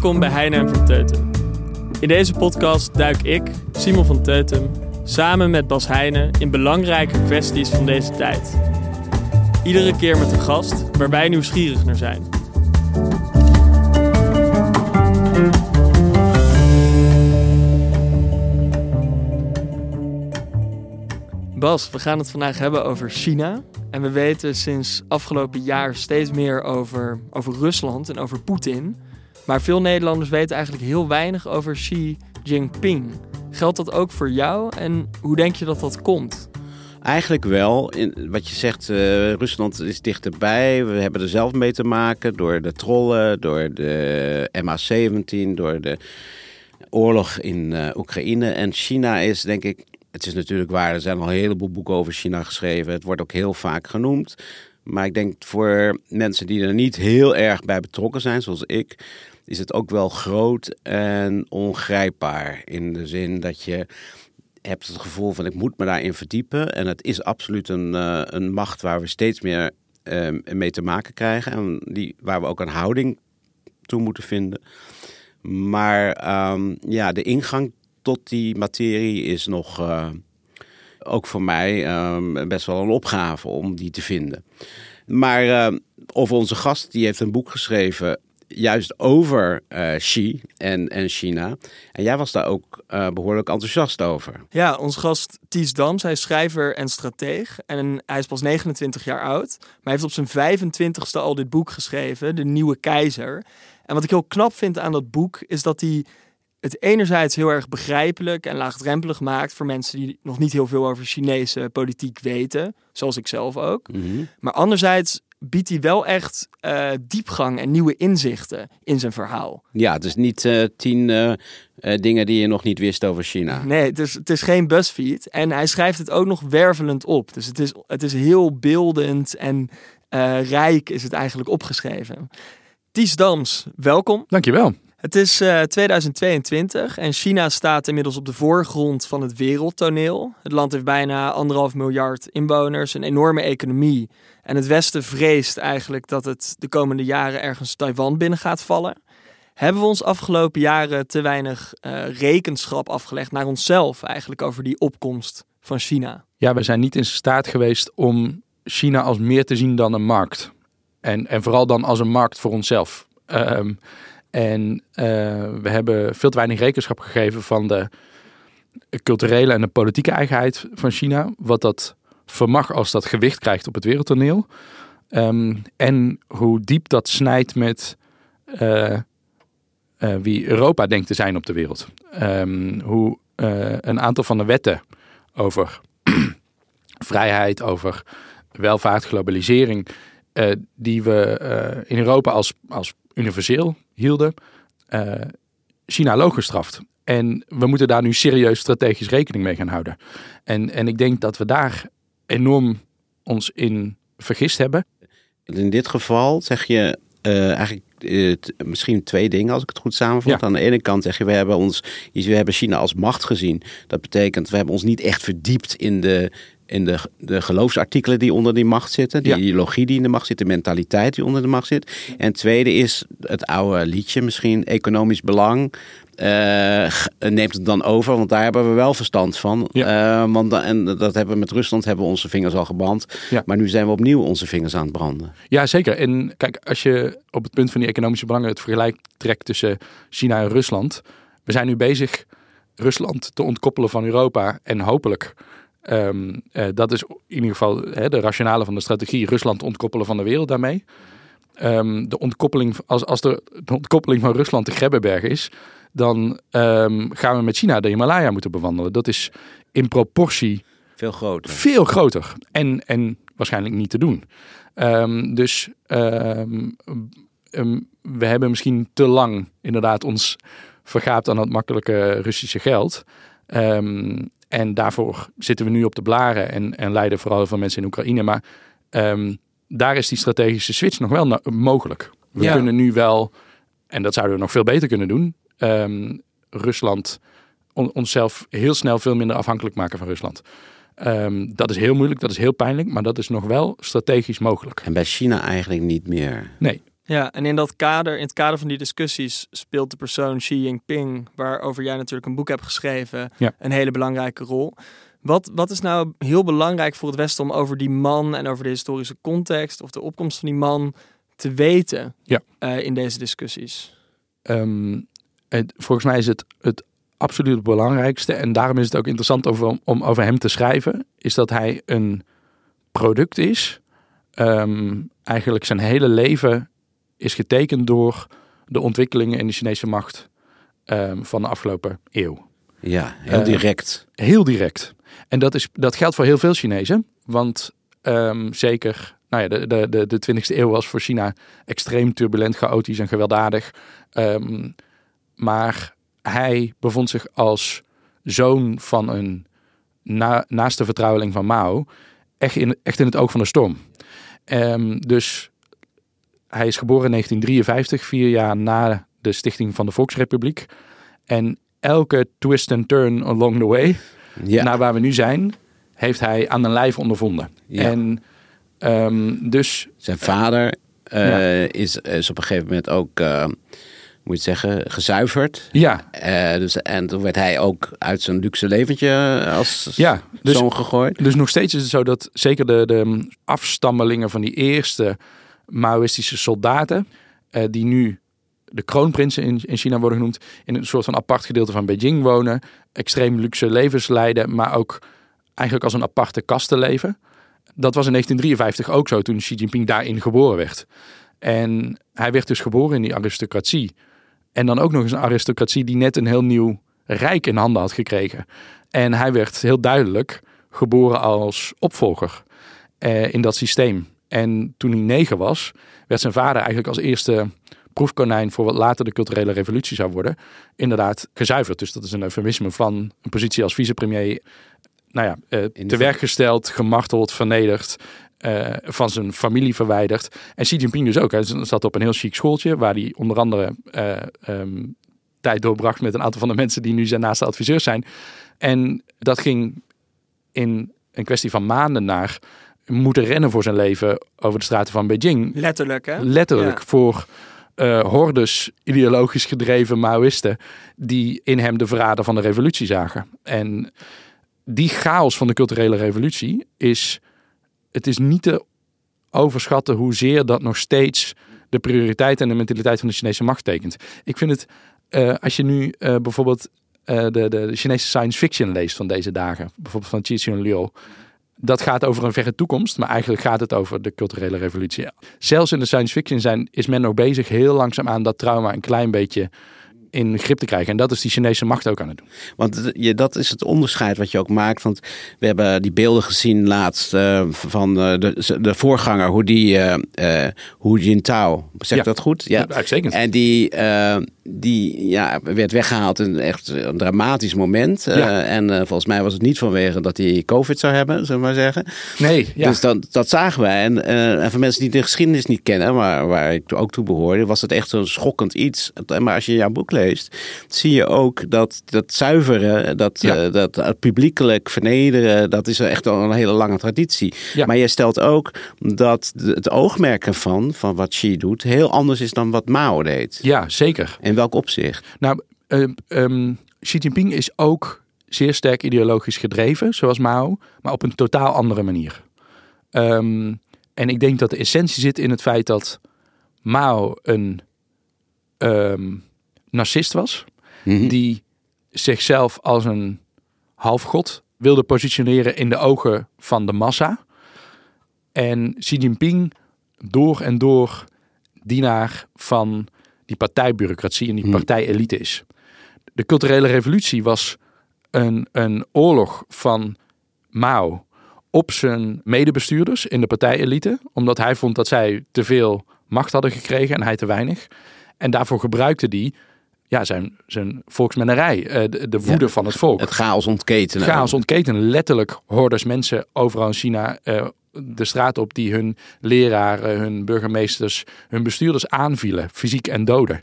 Welkom bij Heine van Teutem. In deze podcast duik ik, Simon van Teutem, samen met Bas Heijnen in belangrijke kwesties van deze tijd. Iedere keer met een gast waar wij nieuwsgierig naar zijn. Bas, we gaan het vandaag hebben over China. En we weten sinds afgelopen jaar steeds meer over, over Rusland en over Poetin. Maar veel Nederlanders weten eigenlijk heel weinig over Xi Jinping. Geldt dat ook voor jou en hoe denk je dat dat komt? Eigenlijk wel. In, wat je zegt, uh, Rusland is dichterbij. We hebben er zelf mee te maken door de trollen, door de MH17, door de oorlog in uh, Oekraïne. En China is, denk ik, het is natuurlijk waar, er zijn al een heleboel boeken over China geschreven. Het wordt ook heel vaak genoemd. Maar ik denk voor mensen die er niet heel erg bij betrokken zijn, zoals ik, is het ook wel groot en ongrijpbaar. In de zin dat je hebt het gevoel van ik moet me daarin verdiepen. En het is absoluut een, uh, een macht waar we steeds meer uh, mee te maken krijgen. En die, waar we ook een houding toe moeten vinden. Maar um, ja, de ingang tot die materie is nog uh, ook voor mij um, best wel een opgave om die te vinden. Maar over onze gast, die heeft een boek geschreven juist over uh, Xi en, en China. En jij was daar ook uh, behoorlijk enthousiast over. Ja, ons gast Ties Dams, hij is schrijver en strateeg. En hij is pas 29 jaar oud. Maar hij heeft op zijn 25ste al dit boek geschreven, De Nieuwe Keizer. En wat ik heel knap vind aan dat boek, is dat hij het enerzijds heel erg begrijpelijk en laagdrempelig maakt voor mensen die nog niet heel veel over Chinese politiek weten, zoals ik zelf ook. Mm -hmm. Maar anderzijds biedt hij wel echt uh, diepgang en nieuwe inzichten in zijn verhaal. Ja, het is niet uh, tien uh, dingen die je nog niet wist over China. Nee, het is, het is geen BuzzFeed. En hij schrijft het ook nog wervelend op. Dus het is, het is heel beeldend en rijk is het eigenlijk opgeschreven. Ties Dams, welkom. Dankjewel. Het is uh, 2022 en China staat inmiddels op de voorgrond van het wereldtoneel. Het land heeft bijna anderhalf miljard inwoners, een enorme economie. En het Westen vreest eigenlijk dat het de komende jaren ergens Taiwan binnen gaat vallen. Hebben we ons afgelopen jaren te weinig uh, rekenschap afgelegd naar onszelf eigenlijk over die opkomst van China? Ja, we zijn niet in staat geweest om China als meer te zien dan een markt. En, en vooral dan als een markt voor onszelf. Um, en uh, we hebben veel te weinig rekenschap gegeven van de culturele en de politieke eigenheid van China. Wat dat vermag als dat gewicht krijgt op het wereldtoneel. Um, en hoe diep dat snijdt met uh, uh, wie Europa denkt te zijn op de wereld. Um, hoe een aantal van de wetten over vrijheid, over welvaart, globalisering, die we in Europa als, als universeel hielden, uh, China gestraft. En we moeten daar nu serieus strategisch rekening mee gaan houden. En, en ik denk dat we daar enorm ons in vergist hebben. In dit geval zeg je uh, eigenlijk uh, misschien twee dingen, als ik het goed samenvat. Ja. Aan de ene kant zeg je, we hebben, ons, we hebben China als macht gezien. Dat betekent, we hebben ons niet echt verdiept in de, in de, de geloofsartikelen die onder die macht zitten, de ja. ideologie die in de macht zit, de mentaliteit die onder de macht zit. En het tweede is het oude liedje misschien, economisch belang g- neemt het dan over, want daar hebben we wel verstand van. Ja. Eh, want da- en dat hebben we met Rusland hebben we onze vingers al gebrand. Ja. Maar nu zijn we opnieuw onze vingers aan het branden. Ja, zeker. En kijk, als je op het punt van die economische belangen het vergelijk trekt tussen China en Rusland. We zijn nu bezig Rusland te ontkoppelen van Europa en hopelijk, ehm, eh, dat is in ieder geval hè, de rationale van de strategie, Rusland ontkoppelen van de wereld daarmee. Ehm, de, ontkoppeling, als, als de, de ontkoppeling van Rusland de Grebbeberg is, dan ehm, gaan we met China de Himalaya moeten bewandelen. Dat is in proportie Veel groter. veel groter en, en waarschijnlijk niet te doen. Dus we hebben misschien te lang inderdaad ons vergaapt aan dat makkelijke Russische geld. Ehm, en daarvoor zitten we nu op de blaren en, en lijden vooral veel mensen in Oekraïne. Maar ehm, daar is die strategische switch nog wel mogelijk. We Ja. kunnen nu wel, en dat zouden we nog veel beter kunnen doen, ehm, Rusland on- onszelf heel snel veel minder afhankelijk maken van Rusland. Ehm, dat is heel moeilijk, dat is heel pijnlijk, maar dat is nog wel strategisch mogelijk. En bij China eigenlijk niet meer. Nee, Ja, en in dat kader, in het kader van die discussies, speelt de persoon Xi Jinping, waarover jij natuurlijk een boek hebt geschreven, Ja. een hele belangrijke rol. Wat, wat is nou heel belangrijk voor het Westen om over die man en over de historische context of de opkomst van die man te weten Ja. eh, in deze discussies? Ehm, het, volgens mij is het het absoluut belangrijkste, en daarom is het ook interessant over, om, om over hem te schrijven, is dat hij een product is. Ehm, eigenlijk zijn hele leven is getekend door de ontwikkelingen in de Chinese macht ehm, van de afgelopen eeuw. Ja, heel Eh, direct. Heel direct. En dat, is, dat geldt voor heel veel Chinezen. Want ehm, zeker, nou ja, de, de, de, de 20e eeuw was voor China extreem turbulent, chaotisch en gewelddadig. Ehm, maar hij bevond zich als zoon van een na, naaste vertrouweling van Mao echt in, echt in het oog van de storm. Dus hij is geboren in 1953, vier jaar na de stichting van de Volksrepubliek. En elke twist and turn along the way Ja, naar waar we nu zijn, heeft hij aan een lijf ondervonden. Ja. En ehm, dus zijn vader eh, Ja. is, is op een gegeven moment ook, eh, moet je zeggen, gezuiverd. ja, Eh, dus, en toen werd hij ook uit zijn luxe leventje als ja dus, zoon gegooid. dus nog steeds is het zo dat zeker de, de afstammelingen van die eerste Maoïstische soldaten, eh, die nu de kroonprinsen in, in China worden genoemd, in een soort van apart gedeelte van Beijing wonen, extreem luxe levens leiden, maar ook eigenlijk als een aparte kaste leven. Dat was in 1953 ook zo toen Xi Jinping daarin geboren werd. En hij werd dus geboren in die aristocratie. En dan ook nog eens een aristocratie die net een heel nieuw rijk in handen had gekregen. En hij werd heel duidelijk geboren als opvolger eh, in dat systeem. En toen hij negen was, werd zijn vader eigenlijk als eerste proefkonijn voor wat later de culturele revolutie zou worden, inderdaad gezuiverd. Dus dat is een eufemisme van een positie als vicepremier, nou ja, eh, te werk gesteld, gemarteld, vernederd, eh, van zijn familie verwijderd. En Xi Jinping dus ook. Hij zat op een heel chic schooltje, waar hij onder andere eh, ehm, tijd doorbracht met een aantal van de mensen die nu zijn naaste adviseurs zijn. En dat ging in een kwestie van maanden naar moeten rennen voor zijn leven over de straten van Beijing. Letterlijk, hè? Letterlijk Ja. voor eh, hordes ideologisch gedreven Maoïsten die in hem de verrader van de revolutie zagen. En die chaos van de culturele revolutie is, het is niet te overschatten hoezeer dat nog steeds de prioriteit en de mentaliteit van de Chinese macht tekent. Ik vind het, eh, als je nu eh, bijvoorbeeld de, de, Chinese science fiction leest van deze dagen, bijvoorbeeld van Qi Liu, dat gaat over een verre toekomst, maar eigenlijk gaat het over de culturele revolutie. Zelfs in de science fiction zijn, is men nog bezig heel langzaamaan dat trauma een klein beetje in grip te krijgen. En dat is die Chinese macht ook aan het doen. Want je, dat is het onderscheid wat je ook maakt. Want we hebben die beelden gezien laatst eh, van eh, de, de voorganger, hoe die eh eh, Hu Jintao, zeg Ja. dat goed? Ja. Uitstekend. En die, die ja, werd weggehaald in echt een dramatisch moment. Ja. En volgens mij was het niet vanwege dat hij COVID zou hebben, zullen we maar zeggen. Nee, ja. Dus dat, dat zagen wij. En, en voor mensen die de geschiedenis niet kennen, maar waar ik ook toe behoorde, was het echt zo'n schokkend iets. Maar als je jouw boek leest, zie je ook dat dat zuiveren, dat, Ja. eh, dat het publiekelijk vernederen, dat is echt al een hele lange traditie. Ja. Maar je stelt ook dat het oogmerk ervan, van wat Xi doet, heel anders is dan wat Mao deed. ja, zeker. In welk opzicht? Nou, ehm, ehm, Xi Jinping is ook zeer sterk ideologisch gedreven, zoals Mao, maar op een totaal andere manier. Ehm, en ik denk dat de essentie zit in het feit dat Mao een narcist was, Mhm. die zichzelf als een halfgod wilde positioneren in de ogen van de massa. En Xi Jinping door en door dienaar van die partijbureaucratie en die Hmm. partijelite is. De culturele revolutie was een, een oorlog van Mao op zijn medebestuurders in de partijelite, omdat hij vond dat zij te veel macht hadden gekregen en hij te weinig. En daarvoor gebruikte hij ja, zijn, zijn volksmennerij, eh, de, de woede Ja, van het volk. Het chaos ontketenen. Chaos ontketen. Letterlijk hordes mensen overal in China eh, de straat op die hun leraren, hun burgemeesters, hun bestuurders aanvielen, fysiek en doden.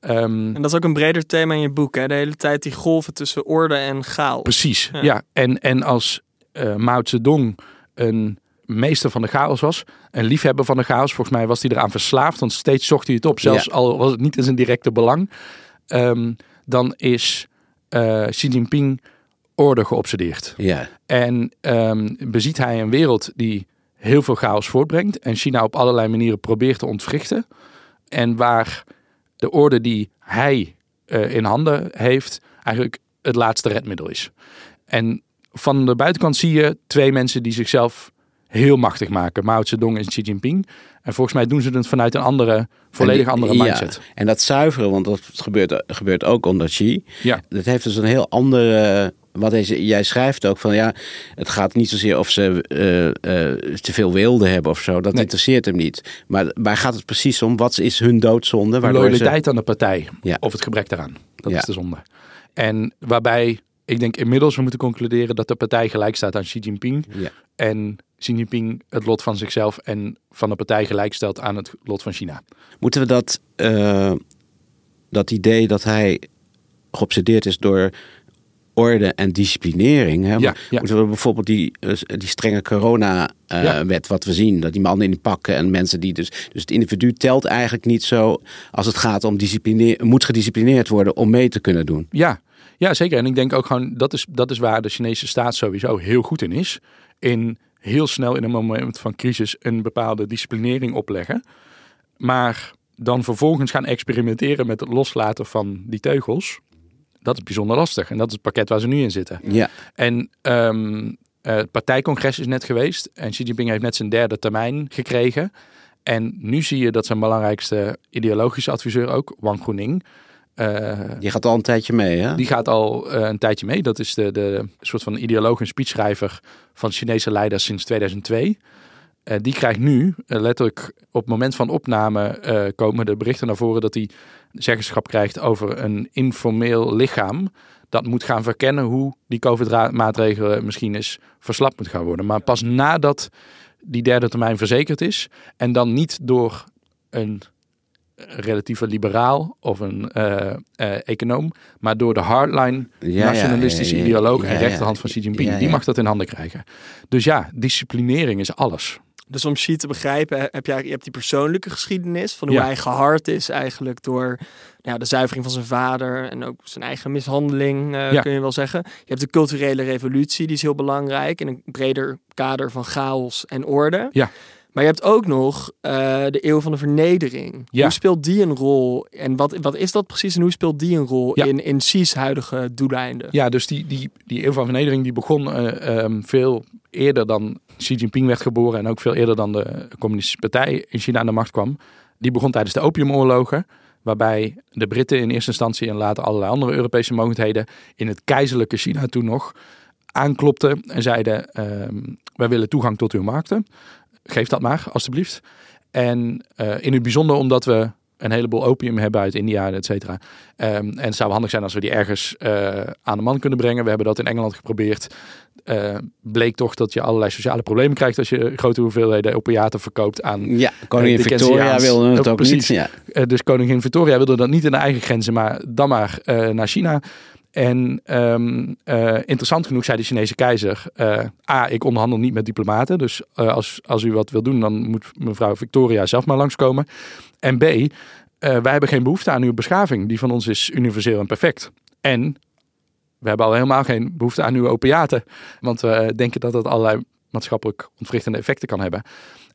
Ehm, En dat is ook een breder thema in je boek, hè? De hele tijd die golven tussen orde en chaos. precies, Ja. ja. En, en als eh Mao Zedong een meester van de chaos was, een liefhebber van de chaos, volgens mij was hij eraan verslaafd, want steeds zocht hij het op, zelfs Ja. al was het niet in zijn directe belang, ehm, dan is eh, Xi Jinping orde geobsedeerd. Ja, En ehm, beziet hij een wereld die heel veel chaos voortbrengt en China op allerlei manieren probeert te ontwrichten. En waar de orde die hij eh, in handen heeft eigenlijk het laatste redmiddel is. En van de buitenkant zie je twee mensen die zichzelf heel machtig maken. Mao Zedong en Xi Jinping. En volgens mij doen ze het vanuit een andere, volledig die- andere ja, mindset. En dat zuiveren, want dat gebeurt, gebeurt ook onder Xi. Ja. Dat heeft dus een heel andere. Wat deze, jij schrijft ook van ja, het gaat niet zozeer of ze eh, eh, te veel wilde hebben of zo. Dat Nee. interesseert hem niet. Maar waar gaat het precies om? Wat is hun doodzonde? Waardoor loyaliteit aan de partij Ja. of het gebrek daaraan. Dat Ja. is de zonde. En waarbij ik denk inmiddels we moeten concluderen dat de partij gelijk staat aan Xi Jinping. Ja. En Xi Jinping het lot van zichzelf en van de partij gelijk stelt aan het lot van China. Moeten we dat, eh, dat idee dat hij geobsedeerd is door orde en disciplinering. Hè? Ja, ja. Moeten we bijvoorbeeld die, eh, die strenge corona-wet, Ja. wat we zien, dat die mannen in pakken en mensen die dus. Dus het individu telt eigenlijk niet zo als het gaat om disciplineer, moet gedisciplineerd worden om mee te kunnen doen. Ja, ja, zeker. En ik denk ook gewoon, dat is, dat is waar de Chinese staat sowieso heel goed in is. In heel snel in een moment van crisis een bepaalde disciplinering opleggen. Maar dan vervolgens gaan experimenteren met het loslaten van die teugels. Dat is bijzonder lastig. En dat is het pakket waar ze nu in zitten. Ja, En ehm, eh, het partijcongres is net geweest. En Xi Jinping heeft net zijn derde termijn gekregen. En nu zie je dat zijn belangrijkste ideologische adviseur ook, Wang Guoning... eh, die gaat al een tijdje mee, hè? die gaat al eh, een tijdje mee. Dat is de, de soort van ideoloog en speechschrijver van Chinese leiders sinds 2002. Eh, die krijgt nu, letterlijk op het moment van opname, komen de berichten naar voren dat hij zeggenschap krijgt over een informeel lichaam. Dat moet gaan verkennen hoe die COVID-maatregelen misschien eens verslapt moet gaan worden. Maar pas nadat die derde termijn verzekerd is. En dan niet door een relatieve liberaal of een eh, eh, econoom, maar door de hardline Ja, nationalistische ja, ja, ja, ideoloog ja, en rechterhand van Xi Jinping. Ja, Die mag dat in handen krijgen. Dus ja, disciplinering is alles. Dus om Xi te begrijpen, heb je, je hebt die persoonlijke geschiedenis van hoe Ja. hij gehard is eigenlijk door nou ja, de zuivering van zijn vader en ook zijn eigen mishandeling, eh, Ja. kun je wel zeggen. Je hebt de culturele revolutie, die is heel belangrijk in een breder kader van chaos en orde. Ja. Maar je hebt ook nog eh, de eeuw van de vernedering. Ja. Hoe speelt die een rol? En wat, wat is dat precies en hoe speelt die een rol Ja. in, in Xi's huidige doeleinden? Ja, dus die, die, die eeuw van vernedering die begon eh, ehm, veel eerder dan Xi Jinping werd geboren en ook veel eerder dan de communistische partij in China aan de macht kwam. Die begon tijdens de opiumoorlogen, waarbij de Britten in eerste instantie en later allerlei andere Europese mogendheden in het keizerlijke China toen nog aanklopten en zeiden: ehm, wij willen toegang tot uw markten. Geef dat maar, alstublieft. En eh, in het bijzonder omdat we een heleboel opium hebben uit India, et cetera. Ehm, en het zou handig zijn als we die ergens eh, aan de man kunnen brengen. We hebben dat in Engeland geprobeerd. Eh, bleek toch dat je allerlei sociale problemen krijgt als je grote hoeveelheden opiaten verkoopt aan. Ja, koningin Victoria wilde het Ook precies. niet. Ja. Dus koningin Victoria wilde dat niet in de eigen grenzen, maar dan maar naar China. En ehm, eh, interessant genoeg zei de Chinese keizer: eh, A, ik onderhandel niet met diplomaten. Dus eh, als, als u wat wil doen, dan moet mevrouw Victoria zelf maar langskomen. En B, wij hebben geen behoefte aan uw beschaving. Die van ons is universeel en perfect. En we hebben al helemaal geen behoefte aan uw opiaten. Want we denken dat dat allerlei maatschappelijk ontwrichtende effecten kan hebben.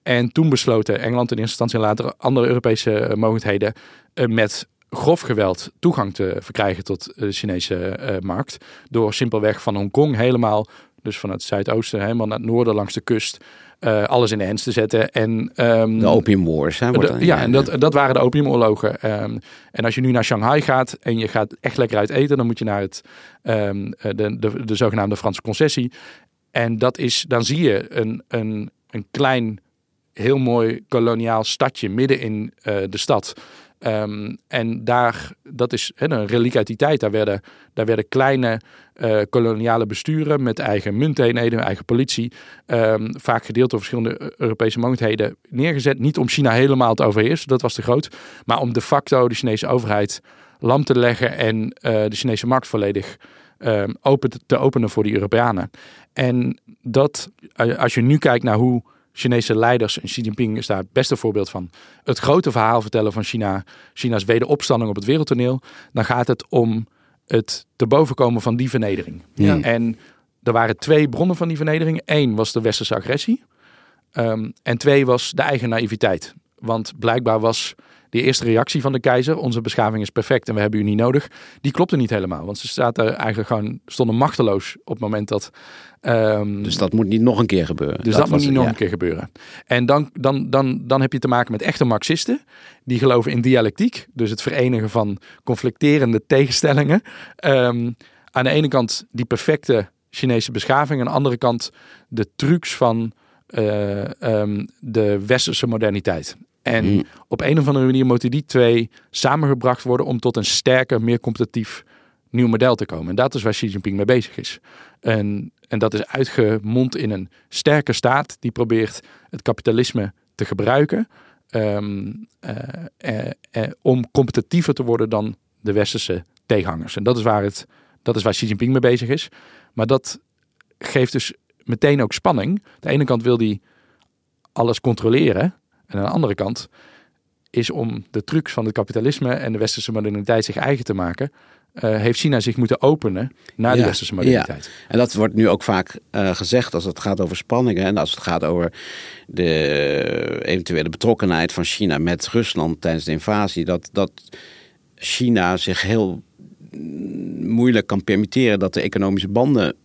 En toen besloten Engeland in eerste instantie later andere Europese mogendheden met grof geweld toegang te verkrijgen tot de Chinese uh, markt. Door simpelweg van Hongkong helemaal, dus van het zuidoosten helemaal naar het noorden langs de kust, uh, alles in de hens te zetten. En, um, de opium wars. Hè, de, ja, en dat, dat waren de opiumoorlogen. Um, en als je nu naar Shanghai gaat en je gaat echt lekker uit eten, dan moet je naar het, um, de, de, de zogenaamde Franse concessie. En dat is, dan zie je een, een, een klein, heel mooi koloniaal stadje midden in uh, de stad. Um, en daar, dat is een reliek uit die tijd. Daar werden, daar werden kleine uh, koloniale besturen met eigen munteenheden, eigen politie, um, vaak gedeeld door verschillende Europese mogendheden, neergezet. Niet om China helemaal te overheersen, dat was te groot, maar om de facto de Chinese overheid lam te leggen en uh, de Chinese markt volledig um, open te openen voor die Europeanen. En dat, als je nu kijkt naar hoe Chinese leiders, en Xi Jinping is daar het beste voorbeeld van, het grote verhaal vertellen van China, China's wederopstanding op het wereldtoneel, dan gaat het om het te bovenkomen van die vernedering. Ja. En er waren twee bronnen van die vernedering. Eén was de westerse agressie. Um, en twee was de eigen naïviteit. Want blijkbaar was die eerste reactie van de keizer, onze beschaving is perfect en we hebben u niet nodig, die klopte niet helemaal. Want ze zaten eigenlijk gewoon, stonden machteloos op het moment dat... Um, dus dat moet niet nog een keer gebeuren. Dus dat, dat moet niet het, nog ja. een keer gebeuren. En dan, dan, dan, dan heb je te maken met echte marxisten, die geloven in dialectiek. Dus het verenigen van conflicterende tegenstellingen. Um, aan de ene kant die perfecte Chinese beschaving, aan de andere kant de trucs van uh, um, de westerse moderniteit. En mm. op een of andere manier moeten die twee samengebracht worden om tot een sterker, meer competitief nieuw model te komen. En dat is waar Xi Jinping mee bezig is. En, en dat is uitgemond in een sterke staat die probeert het kapitalisme te gebruiken um, uh, uh, uh, om competitiever te worden dan de westerse tegenhangers. En dat is waar, het, dat is waar Xi Jinping mee bezig is. Maar dat geeft dus meteen ook spanning. Aan de ene kant wil hij alles controleren. En aan de andere kant is om de trucs van het kapitalisme en de westerse moderniteit zich eigen te maken, uh, heeft China zich moeten openen naar ja, de westerse moderniteit. Ja. En dat wordt nu ook vaak uh, gezegd als het gaat over spanningen en als het gaat over de eventuele betrokkenheid van China met Rusland tijdens de invasie, dat, dat China zich heel moeilijk kan permitteren dat de economische banden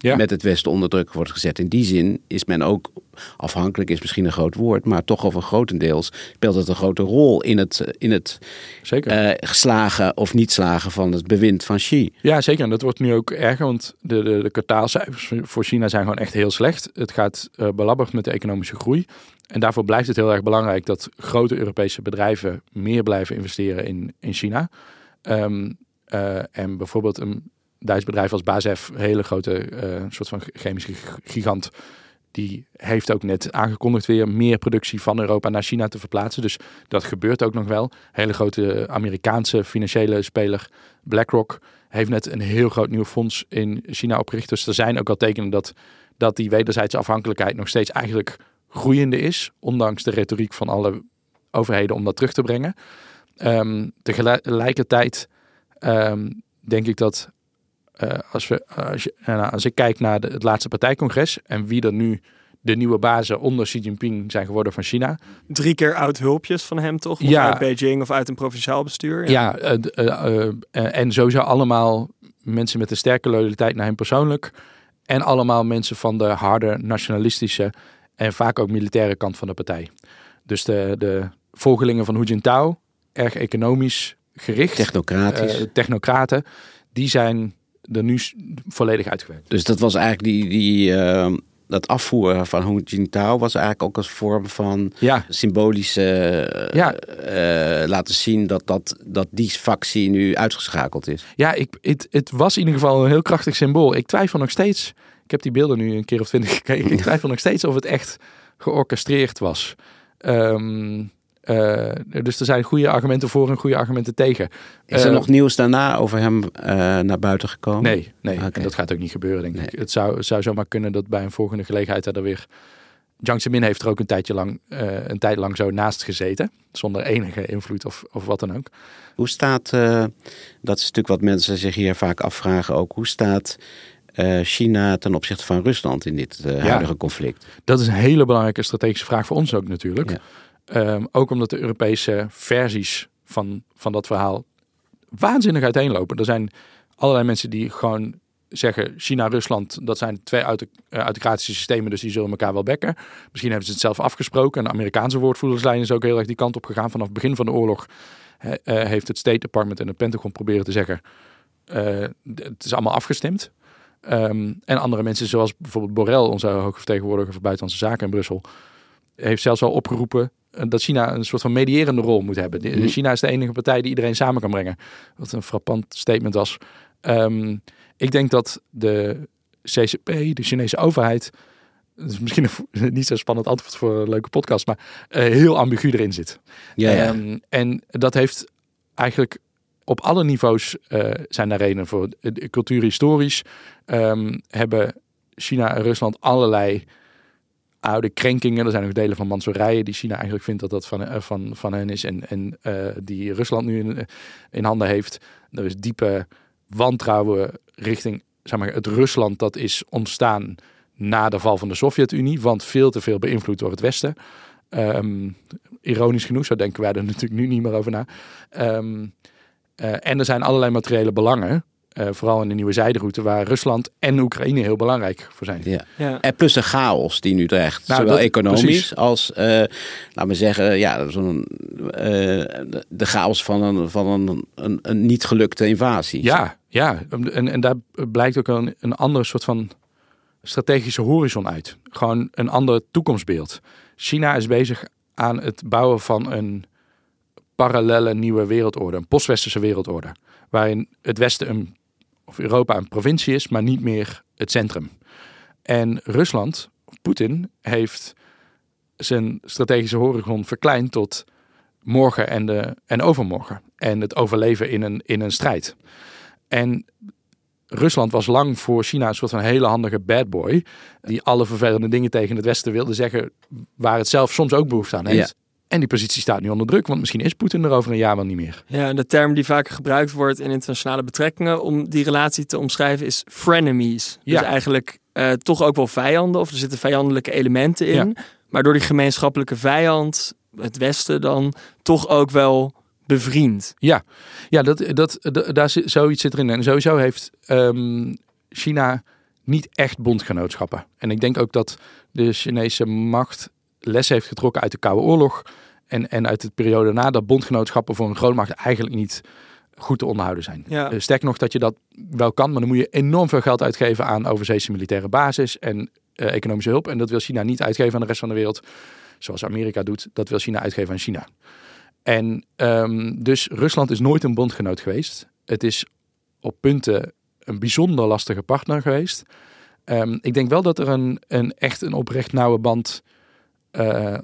ja. met het Westen onder druk wordt gezet. In die zin is men ook afhankelijk, is misschien een groot woord, maar toch over grotendeels speelt het een grote rol in het, in het zeker. Uh, slagen of niet slagen van het bewind van Xi. Ja, zeker. En dat wordt nu ook erger, want de, de, de kwartaalcijfers voor China zijn gewoon echt heel slecht. Het gaat uh, belabberd met de economische groei. En daarvoor blijft het heel erg belangrijk dat grote Europese bedrijven meer blijven investeren in, in China. Um, uh, en bijvoorbeeld een Duits bedrijf als BASF, een hele grote uh, soort van chemische gigant, die heeft ook net aangekondigd weer meer productie van Europa naar China te verplaatsen. Dus dat gebeurt ook nog wel. Hele grote Amerikaanse financiële speler BlackRock heeft net een heel groot nieuw fonds in China opgericht. Dus er zijn ook al tekenen dat, dat die wederzijdse afhankelijkheid nog steeds eigenlijk groeiende is. Ondanks de retoriek van alle overheden om dat terug te brengen. Um, tegelijkertijd um, denk ik dat uh, als, we, als, je, nou, als ik kijk naar de, het laatste partijcongres en wie er nu de nieuwe bazen onder Xi Jinping zijn geworden van China. Drie keer oud hulpjes van hem toch? Of ja, uit Beijing of uit een provinciaal bestuur? Ja, ja uh, uh, en sowieso allemaal mensen met een sterke loyaliteit naar hem persoonlijk. En allemaal mensen van de harde nationalistische en vaak ook militaire kant van de partij. Dus de, de volgelingen van Hu Jintao, erg economisch gericht. Technocratisch. technocraten, die zijn er nu volledig uitgewerkt. Dus dat was eigenlijk die, die, uh, dat afvoeren van Hu Jintao was eigenlijk ook als vorm van ja. symbolische ja. Uh, laten zien dat, dat, dat die factie nu uitgeschakeld is. Ja, ik, het, het was in ieder geval een heel krachtig symbool. Ik twijfel nog steeds. Ik heb die beelden nu een keer of twintig gekeken. Ik twijfel nog steeds of het echt georchestreerd was. Um, uh, dus er zijn goede argumenten voor en goede argumenten tegen. Is er uh, nog nieuws daarna over hem uh, naar buiten gekomen? Nee, nee. Okay. dat gaat ook niet gebeuren, denk nee. ik. Het zou, zou zomaar kunnen dat bij een volgende gelegenheid er weer Jiang Zemin heeft er ook een tijdje lang, een tijd lang zo naast gezeten. Zonder enige invloed of, of wat dan ook. Hoe staat, dat is natuurlijk wat mensen zich hier vaak afvragen ook. Hoe staat China ten opzichte van Rusland in dit huidige conflict? Dat is een hele belangrijke strategische vraag voor ons ook natuurlijk. Ja. Um, ook omdat de Europese versies van, van dat verhaal waanzinnig uiteenlopen. Er zijn allerlei mensen die gewoon zeggen China-Rusland, dat zijn twee autocratische systemen, dus die zullen elkaar wel bekken. Misschien hebben ze het zelf afgesproken. En de Amerikaanse woordvoerderslijn is ook heel erg die kant op gegaan. Vanaf het begin van de oorlog uh, heeft het State Department en het Pentagon proberen te zeggen, uh, het is allemaal afgestemd. Um, en andere mensen, zoals bijvoorbeeld Borrell, onze hoogvertegenwoordiger voor Buitenlandse Zaken in Brussel, heeft zelfs al opgeroepen dat China een soort van medierende rol moet hebben. De, China is de enige partij die iedereen samen kan brengen. Wat een frappant statement was. Um, ik denk dat de CCP, de Chinese overheid, dat is misschien een, niet zo spannend antwoord voor een leuke podcast, maar uh, heel ambigu erin zit. Ja, ja. Um, en dat heeft eigenlijk op alle niveaus uh, zijn daar redenen voor. Cultuurhistorisch um, hebben China en Rusland allerlei oude krenkingen. Er zijn ook delen van Mansourije die China eigenlijk vindt dat dat van, uh, van, van hen is en, en uh, die Rusland nu in, in handen heeft. Er is diepe wantrouwen richting zeg maar, het Rusland dat is ontstaan na de val van de Sovjet-Unie, want veel te veel beïnvloed door het Westen. Um, ironisch genoeg, zo denken wij er natuurlijk nu niet meer over na. Uh, en er zijn allerlei materiële belangen, uh, vooral in de nieuwe zijderoute, waar Rusland en Oekraïne heel belangrijk voor zijn. Ja. ja. En plus de chaos die nu dreigt, nou, zowel dat, economisch precies. als, uh, laten we zeggen, ja, zo'n, de chaos van een, van een, een, een niet gelukte invasie. Ja, ja, en, en daar blijkt ook een, een ander soort van strategische horizon uit. Gewoon een ander toekomstbeeld. China is bezig aan het bouwen van een parallele nieuwe wereldorde, een postwesterse wereldorde, waarin het Westen een, of Europa een provincie is, maar niet meer het centrum. En Rusland, Poetin, heeft zijn strategische horizon verkleind tot morgen en, de, en overmorgen. En het overleven in een, in een strijd. En Rusland was lang voor China een soort van hele handige bad boy. Die alle vervelende dingen tegen het Westen wilde zeggen. Waar het zelf soms ook behoefte aan heeft. En die positie staat nu onder druk, want misschien is Poetin er over een jaar wel niet meer. Ja, en de term die vaak gebruikt wordt in internationale betrekkingen om die relatie te omschrijven is frenemies. Ja. Dus eigenlijk uh, toch ook wel vijanden, of er zitten vijandelijke elementen in. Ja. Maar door die gemeenschappelijke vijand, het Westen, dan toch ook wel bevriend. Ja, ja dat, dat, dat, daar zit, zoiets zit erin. En sowieso heeft um, China niet echt bondgenootschappen. En ik denk ook dat de Chinese macht les heeft getrokken uit de Koude Oorlog. En, en uit de periode na dat bondgenootschappen voor een grootmacht eigenlijk niet goed te onderhouden zijn. Ja. Uh, sterk nog dat je dat wel kan, maar dan moet je enorm veel geld uitgeven aan overzeese militaire basis en uh, economische hulp. En dat wil China niet uitgeven aan de rest van de wereld, zoals Amerika doet. Dat wil China uitgeven aan China. En um, dus Rusland is nooit een bondgenoot geweest. Het is op punten een bijzonder lastige partner geweest. Um, ik denk wel dat er een, een echt een oprecht nauwe band uh,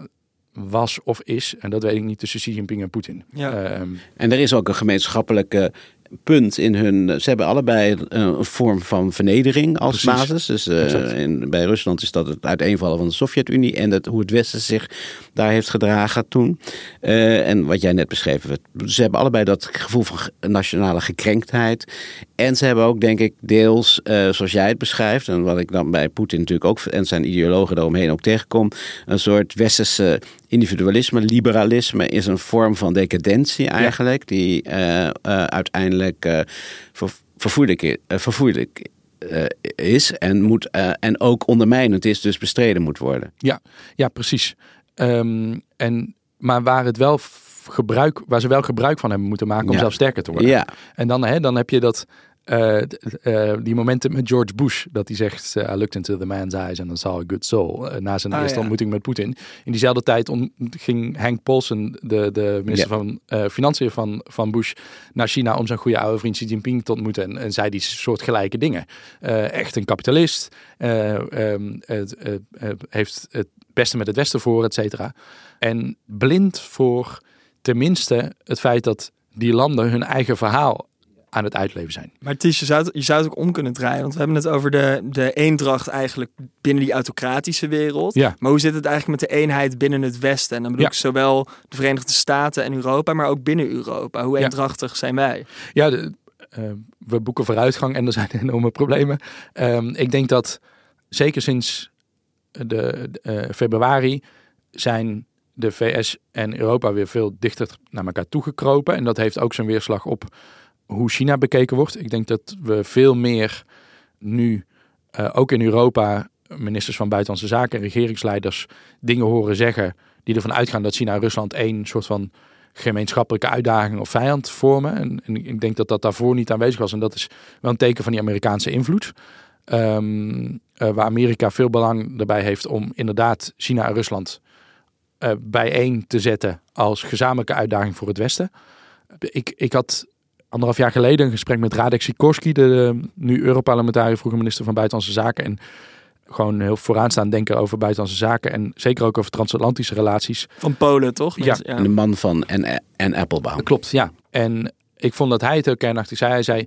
was of is, en dat weet ik niet, tussen Xi Jinping en Poetin. Ja. Um, en er is ook een gemeenschappelijke punt in hun. Ze hebben allebei een vorm van vernedering als Precies. basis. Dus uh, in, bij Rusland is dat het uiteenvallen van de Sovjet-Unie en het, hoe het Westen zich daar heeft gedragen toen. Uh, en wat jij net beschreef, ze hebben allebei dat gevoel van nationale gekrenktheid. En ze hebben ook, denk ik, deels, uh, zoals jij het beschrijft, en wat ik dan bij Poetin natuurlijk ook en zijn ideologen daaromheen ook tegenkom, een soort westerse individualisme, liberalisme is een vorm van decadentie eigenlijk, ja. die uh, uiteindelijk ver, vervoerlijk, vervoerlijk is en, moet, en ook ondermijnend is, dus bestreden moet worden. Ja, ja precies. Um, en, maar waar het wel gebruik, waar ze wel gebruik van hebben moeten maken om ja. zelf sterker te worden. Ja. En dan, hè, dan heb je dat uh, uh, die momenten met George Bush, dat hij zegt, uh, I looked into the man's eyes and I saw a good soul, na zijn Ah, eerste ja. ontmoeting met Poetin. In diezelfde tijd ging Hank Paulson, de, de minister Ja. van Financiën van, van Bush, naar China om zijn goede oude vriend Xi Jinping te ontmoeten en, en zei die soort gelijke dingen. echt een kapitalist, um, het, heeft het beste met het Westen voor, et cetera. En blind voor tenminste het feit dat die landen hun eigen verhaal aan het uitleven zijn. Maar Ties, je zou, het, je zou het ook om kunnen draaien. Want we hebben het over de, de eendracht eigenlijk binnen die autocratische wereld. Ja. Maar hoe zit het eigenlijk met de eenheid binnen het Westen? En dan bedoel Ja. ik zowel de Verenigde Staten en Europa, maar ook binnen Europa. Hoe Ja. eendrachtig zijn wij? Ja, de, eh, we boeken vooruitgang en er zijn enorme problemen. Ehm, ik denk dat zeker sinds de, de, eh, februari zijn de VS en Europa weer veel dichter naar elkaar toegekropen. En dat heeft ook zijn weerslag op hoe China bekeken wordt. Ik denk dat we veel meer nu, eh, ook in Europa, ministers van Buitenlandse Zaken en regeringsleiders dingen horen zeggen die ervan uitgaan dat China en Rusland één soort van gemeenschappelijke uitdaging of vijand vormen. En, ik denk dat dat daarvoor niet aanwezig was. En dat is wel een teken van die Amerikaanse invloed. Ehm, eh, waar Amerika veel belang erbij heeft om inderdaad China en Rusland eh, bijeen te zetten als gezamenlijke uitdaging voor het Westen. Ik, ik had anderhalf jaar geleden een gesprek met Radek Sikorski, de nu Europarlementariër, vroeger minister van Buitenlandse Zaken. En gewoon heel vooraanstaand denken over buitenlandse zaken en zeker ook over transatlantische relaties. Van Polen, toch? Ja. En de man van en, en Applebaum. Klopt, ja. En ik vond dat hij het heel kernachtig zei. Hij zei,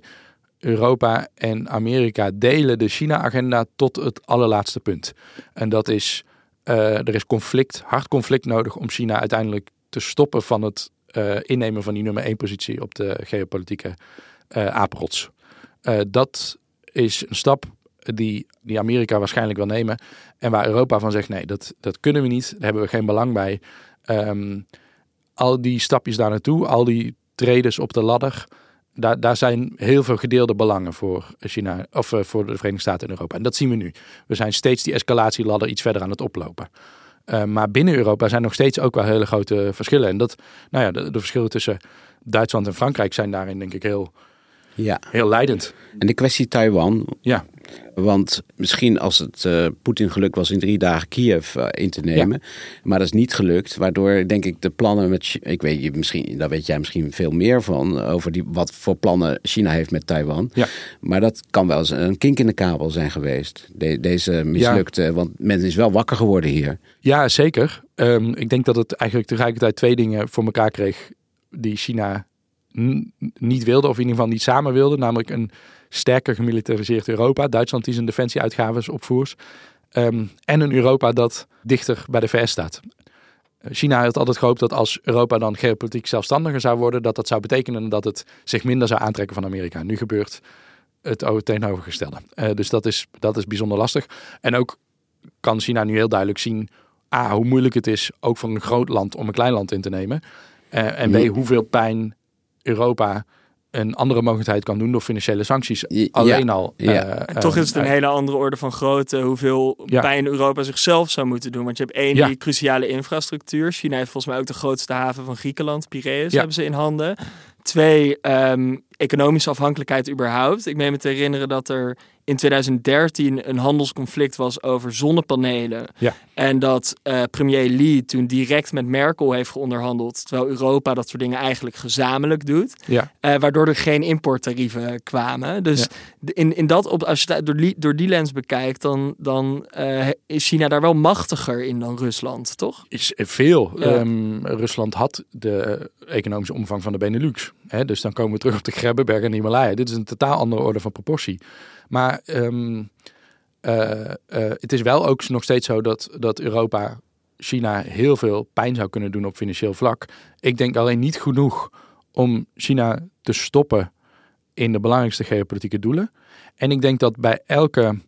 Europa en Amerika delen de China-agenda tot het allerlaatste punt. En dat is, eh, er is conflict, hard conflict nodig om China uiteindelijk te stoppen van het eh, innemen van die nummer één positie op de geopolitieke. Eh, dat is een stap die, die Amerika waarschijnlijk wil nemen. En waar Europa van zegt, nee, dat, dat kunnen we niet. Daar hebben we geen belang bij. Ehm, al die stapjes daar naartoe, al die tredes op de ladder, daar, daar zijn heel veel gedeelde belangen voor China of voor de Verenigde Staten en Europa. En dat zien we nu. We zijn steeds die escalatieladder iets verder aan het oplopen. Uh, maar binnen Europa zijn nog steeds ook wel hele grote verschillen. En dat, nou ja, de, de verschillen tussen Duitsland en Frankrijk zijn daarin denk ik heel, Ja, heel leidend. en de kwestie Taiwan. Ja. Want misschien als het uh, Poetin gelukt was in drie dagen Kiev uh, in te nemen. Maar dat is niet gelukt. Waardoor denk ik de plannen met... Ik weet, je misschien, daar weet jij misschien veel meer van. Over die, wat voor plannen China heeft met Taiwan. Ja. Maar dat kan wel eens een kink in de kabel zijn geweest. De, deze mislukte. Ja. Want men is wel wakker geworden hier. Ja, zeker. Um, ik denk dat het eigenlijk tegelijkertijd twee dingen voor elkaar kreeg. Die China niet wilde. Of in ieder geval niet samen wilde. Namelijk een sterker gemilitariseerd Europa. Duitsland die zijn defensieuitgaves opvoert. Um, en een Europa dat dichter bij de VS staat. China had altijd gehoopt dat als Europa dan geopolitiek zelfstandiger zou worden, dat dat zou betekenen dat het zich minder zou aantrekken van Amerika. Nu gebeurt het tegenovergestelde. Uh, dus dat is, dat is bijzonder lastig. En ook kan China nu heel duidelijk zien A, hoe moeilijk het is, ook voor een groot land, om een klein land in te nemen. Uh, en B, hoeveel pijn Europa een andere mogelijkheid kan doen door financiële sancties. Ja, alleen al. Ja. Uh, en toch is het een hele andere orde van grootte hoeveel Ja. pijn Europa zichzelf zou moeten doen. Want je hebt één, Ja. die cruciale infrastructuur. China heeft volgens mij ook de grootste haven van Griekenland, Piraeus, Ja. hebben ze in handen. Twee, ehm, economische afhankelijkheid überhaupt. Ik meen me te herinneren dat er in 2013 een handelsconflict was over zonnepanelen. Ja. En dat eh, premier Lee toen direct met Merkel heeft geonderhandeld. Terwijl Europa dat soort dingen eigenlijk gezamenlijk doet. Ja. Eh, waardoor er geen importtarieven kwamen. Dus Ja. in, in dat op, als je het door die, door die lens bekijkt, dan, dan eh, is China daar wel machtiger in dan Rusland, toch? is veel. Ja. Ehm, Rusland had de economische omvang van de Benelux. Hè, dus dan komen we terug op de Grebbeberg en de Himalaya. Dit is een totaal andere orde van proportie. Maar ehm, eh, eh, het is wel ook nog steeds zo dat, dat Europa China heel veel pijn zou kunnen doen op financieel vlak. Ik denk alleen niet genoeg om China te stoppen in de belangrijkste geopolitieke doelen. En ik denk dat bij elke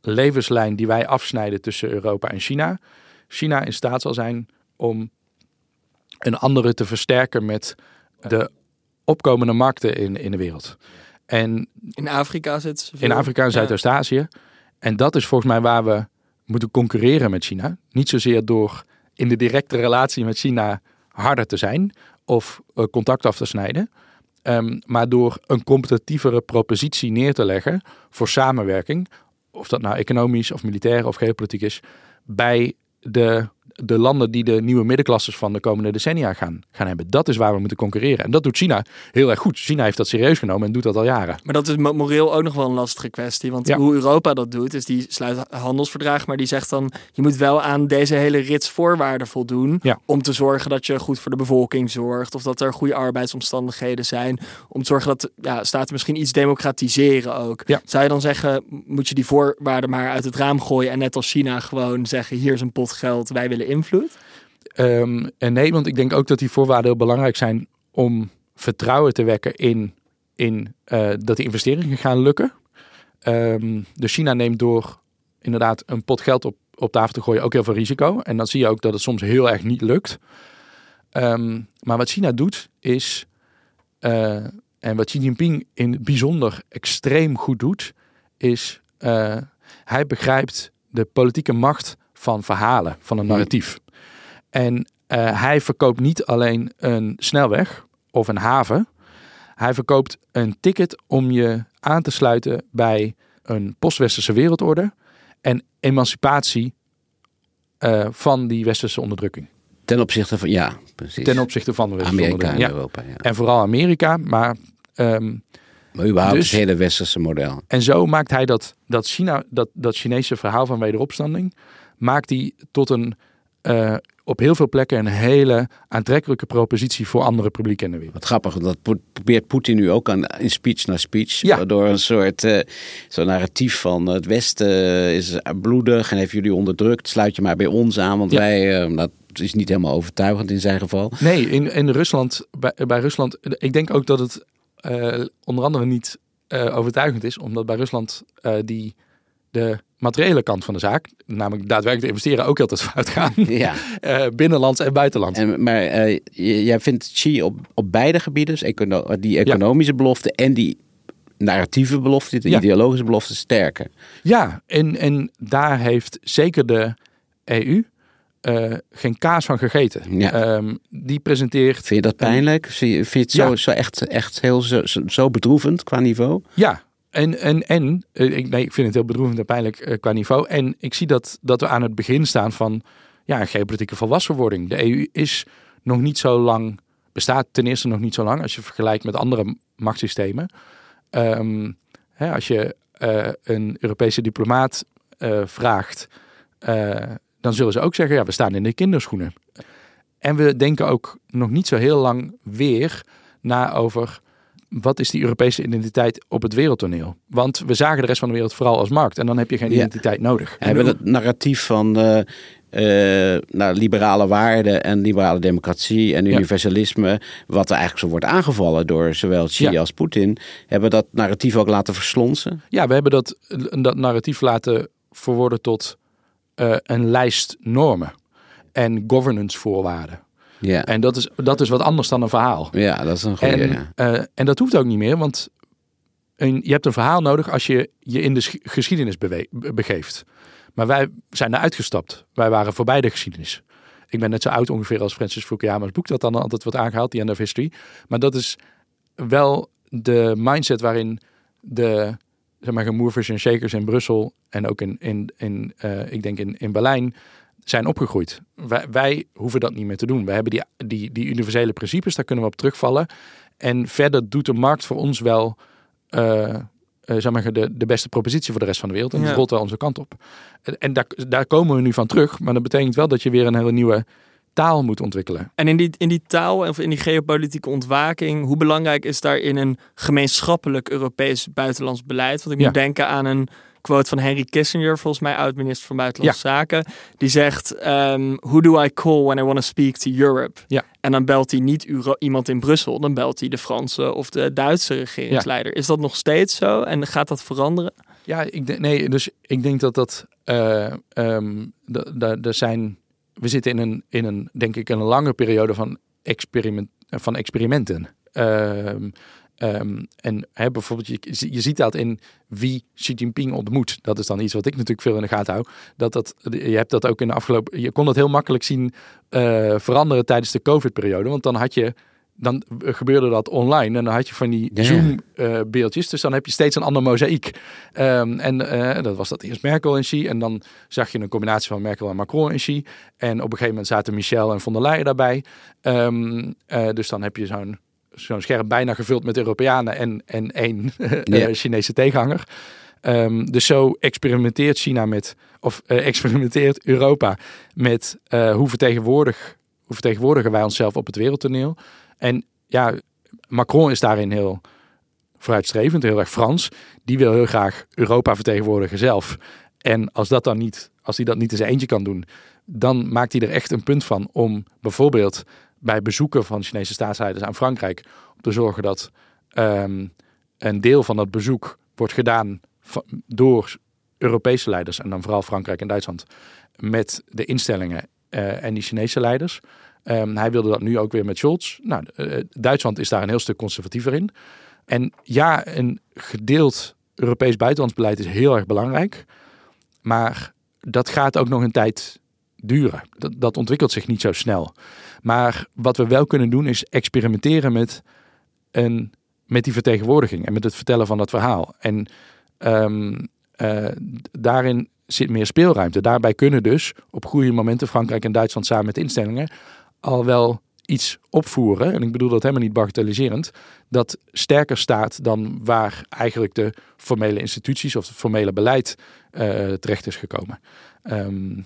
levenslijn die wij afsnijden tussen Europa en China, China in staat zal zijn om een andere te versterken met de opkomende markten in, in de wereld. En In Afrika zit ze in. Afrika en Ja. Zuidoost-Azië. En dat is volgens mij waar we moeten concurreren met China. Niet zozeer door in de directe relatie met China harder te zijn of eh, contact af te snijden. Ehm, maar door een competitievere propositie neer te leggen voor samenwerking, of dat nou economisch of militair of geopolitiek is, bij de de landen die de nieuwe middenklasses van de komende decennia gaan, gaan hebben. Dat is waar we moeten concurreren. En dat doet China heel erg goed. China heeft dat serieus genomen en doet dat al jaren. Maar dat is moreel ook nog wel een lastige kwestie. Want hoe Europa dat doet, is die sluit handelsverdrag, maar die zegt dan: je moet wel aan deze hele rits voorwaarden voldoen. Om te zorgen dat je goed voor de bevolking zorgt. Of dat er goede arbeidsomstandigheden zijn. Om te zorgen dat ja, staten misschien iets democratiseren ook. Zou je dan zeggen, moet je die voorwaarden maar uit het raam gooien en net als China gewoon zeggen: hier is een pot geld, wij willen Um, en nee, want ik denk ook dat die voorwaarden heel belangrijk zijn om vertrouwen te wekken in, in uh, dat die investeringen gaan lukken. Um, dus China neemt door inderdaad een pot geld op, op tafel te gooien ook heel veel risico. En dan zie je ook dat het soms heel erg niet lukt. Um, maar wat China doet is, uh, en wat Xi Jinping in het bijzonder extreem goed doet, is hij begrijpt de politieke macht van verhalen, van een narratief. En uh, hij verkoopt niet alleen een snelweg of een haven. Hij verkoopt een ticket om je aan te sluiten bij een post-westerse wereldorde en emancipatie uh, van die westerse onderdrukking. Ten opzichte van, ja, precies. Ten opzichte van de westerse Amerika en Europa. Ja. En vooral Amerika, maar... Um, maar überhaupt dus, het hele westerse model. En zo maakt hij dat, dat, China, dat, dat Chinese verhaal van wederopstanding... maakt hij tot een uh, op heel veel plekken een hele aantrekkelijke propositie voor andere publieken in de wereld. Wat grappig, dat probeert Poetin nu ook aan in speech na speech. Ja. Door een soort uh, zo'n narratief van het Westen is bloedig en heeft jullie onderdrukt. Sluit je maar bij ons aan, want ja. wij. Uh, dat is niet helemaal overtuigend in zijn geval. Nee, in, in Rusland, bij, bij Rusland, ik denk ook dat het onder andere niet overtuigend is, omdat bij Rusland die de materiële kant van de zaak, namelijk daadwerkelijk investeren, ook altijd fout gaan. Ja. uh, binnenlands en buitenlands. En, maar uh, jij vindt Xi op, op beide gebieden, dus econo die economische ja. belofte en die narratieve belofte, de ja. ideologische belofte, sterker. Ja, en, en daar heeft zeker de EU uh, geen kaas van gegeten. Ja. Um, die presenteert. Vind je dat pijnlijk? Vind je, vind je het zo, zo echt, echt heel zo, zo bedroevend qua niveau? Ja, en, en, en ik, nee, ik vind het heel bedroevend en pijnlijk uh, qua niveau. En ik zie dat, dat we aan het begin staan van ja, geopolitieke volwassenwording. De EU is nog niet zo lang, bestaat ten eerste nog niet zo lang als je vergelijkt met andere machtssystemen. Um, hè, als je uh, een Europese diplomaat vraagt, dan zullen ze ook zeggen, ja, we staan in de kinderschoenen. En we denken ook nog niet zo heel lang weer na over wat is die Europese identiteit op het wereldtoneel? Want we zagen de rest van de wereld vooral als markt. En dan heb je geen identiteit nodig. En hebben het narratief van uh, uh, nou, liberale waarden en liberale democratie en universalisme, ja. wat er eigenlijk zo wordt aangevallen door zowel Xi ja. als Poetin, hebben dat narratief ook laten verslonsen? Ja, we hebben dat, dat narratief laten verworden tot uh, een lijst normen en governance voorwaarden. Ja. En dat is, dat is wat anders dan een verhaal. Ja, dat is een goede. En, ja. uh, en dat hoeft ook niet meer, want een, je hebt een verhaal nodig als je je in de geschiedenis begeeft. Maar wij zijn er uitgestapt. Wij waren voorbij de geschiedenis. Ik ben net zo oud ongeveer als Francis Fukuyama's boek dat dan altijd wordt aangehaald, The End of History. Maar dat is wel de mindset waarin de zeg maar, movers en shakers in Brussel en ook in, in, in uh, ik denk in, in Berlijn zijn opgegroeid. Wij, wij, hoeven dat niet meer te doen. We hebben die, die, die universele principes, daar kunnen we op terugvallen. En verder doet de markt voor ons wel uh, uh, zeg maar, de, de beste propositie voor de rest van de wereld. En ja. dat rolt wel onze kant op. En, en daar, daar komen we nu van terug. Maar dat betekent wel dat je weer een hele nieuwe taal moet ontwikkelen. En in die, in die taal of in die geopolitieke ontwaking, hoe belangrijk is daar in een gemeenschappelijk Europees buitenlands beleid? Want ik moet denken aan een quote van Henry Kissinger, volgens mij oud-minister van Buitenlandse ja. Zaken. Die zegt, um, who do I call when I want to speak to Europe? Ja. En dan belt hij niet iemand in Brussel, dan belt hij de Franse of de Duitse regeringsleider. Ja. Is dat nog steeds zo en gaat dat veranderen? Ja, ik denk, nee, dus ik denk dat dat, uh, um, er zijn, we zitten in een, in een, denk ik, een lange periode van, experiment, van experimenten. Uh, Um, en hè, bijvoorbeeld, je, je ziet dat in wie Xi Jinping ontmoet. Dat is dan iets wat ik natuurlijk veel in de gaten hou. Dat dat, je hebt dat ook in de afgelopen. Je kon dat heel makkelijk zien uh, veranderen tijdens de COVID-periode. Want dan had je dan gebeurde dat online. En dan had je van die. Zoom-beeldjes. dus dan heb je steeds een ander mozaïek. Ehm, en eh, dat was dat eerst Merkel en Xi. En dan zag je een combinatie van Merkel en Macron en Xi. En op een gegeven moment zaten Michel en von der Leyen daarbij. Ehm, eh, dus dan heb je zo'n zo'n scherm bijna gevuld met Europeanen en, en één eh, Ja. Chinese tegenhanger. Ehm, dus zo experimenteert China met, of eh, experimenteert Europa met eh, hoe, vertegenwoordig, hoe vertegenwoordigen wij onszelf op het wereldtoneel. En ja, Macron is daarin heel vooruitstrevend, heel erg Frans. Die wil heel graag Europa vertegenwoordigen zelf. En als dat dan niet, als hij dat niet in zijn eentje kan doen, dan maakt hij er echt een punt van om bijvoorbeeld bij bezoeken van Chinese staatsleiders aan Frankrijk om te zorgen dat ehm, een deel van dat bezoek wordt gedaan door Europese leiders en dan vooral Frankrijk en Duitsland met de instellingen eh, en die Chinese leiders. Ehm, hij wilde dat nu ook weer met Scholz. Nou, eh, Duitsland is daar een heel stuk conservatiever in. En ja, een gedeeld Europees buitenlandsbeleid is heel erg belangrijk. Maar dat gaat ook nog een tijd duren. Dat, dat ontwikkelt zich niet zo snel. Maar wat we wel kunnen doen is experimenteren met, een, met die vertegenwoordiging en met het vertellen van dat verhaal. En ehm, eh, daarin zit meer speelruimte. Daarbij kunnen dus op goede momenten Frankrijk en Duitsland samen met instellingen al wel iets opvoeren. En ik bedoel dat helemaal niet bagatelliserend. Dat sterker staat dan waar eigenlijk de formele instituties of het formele beleid eh, terecht is gekomen. Ehm,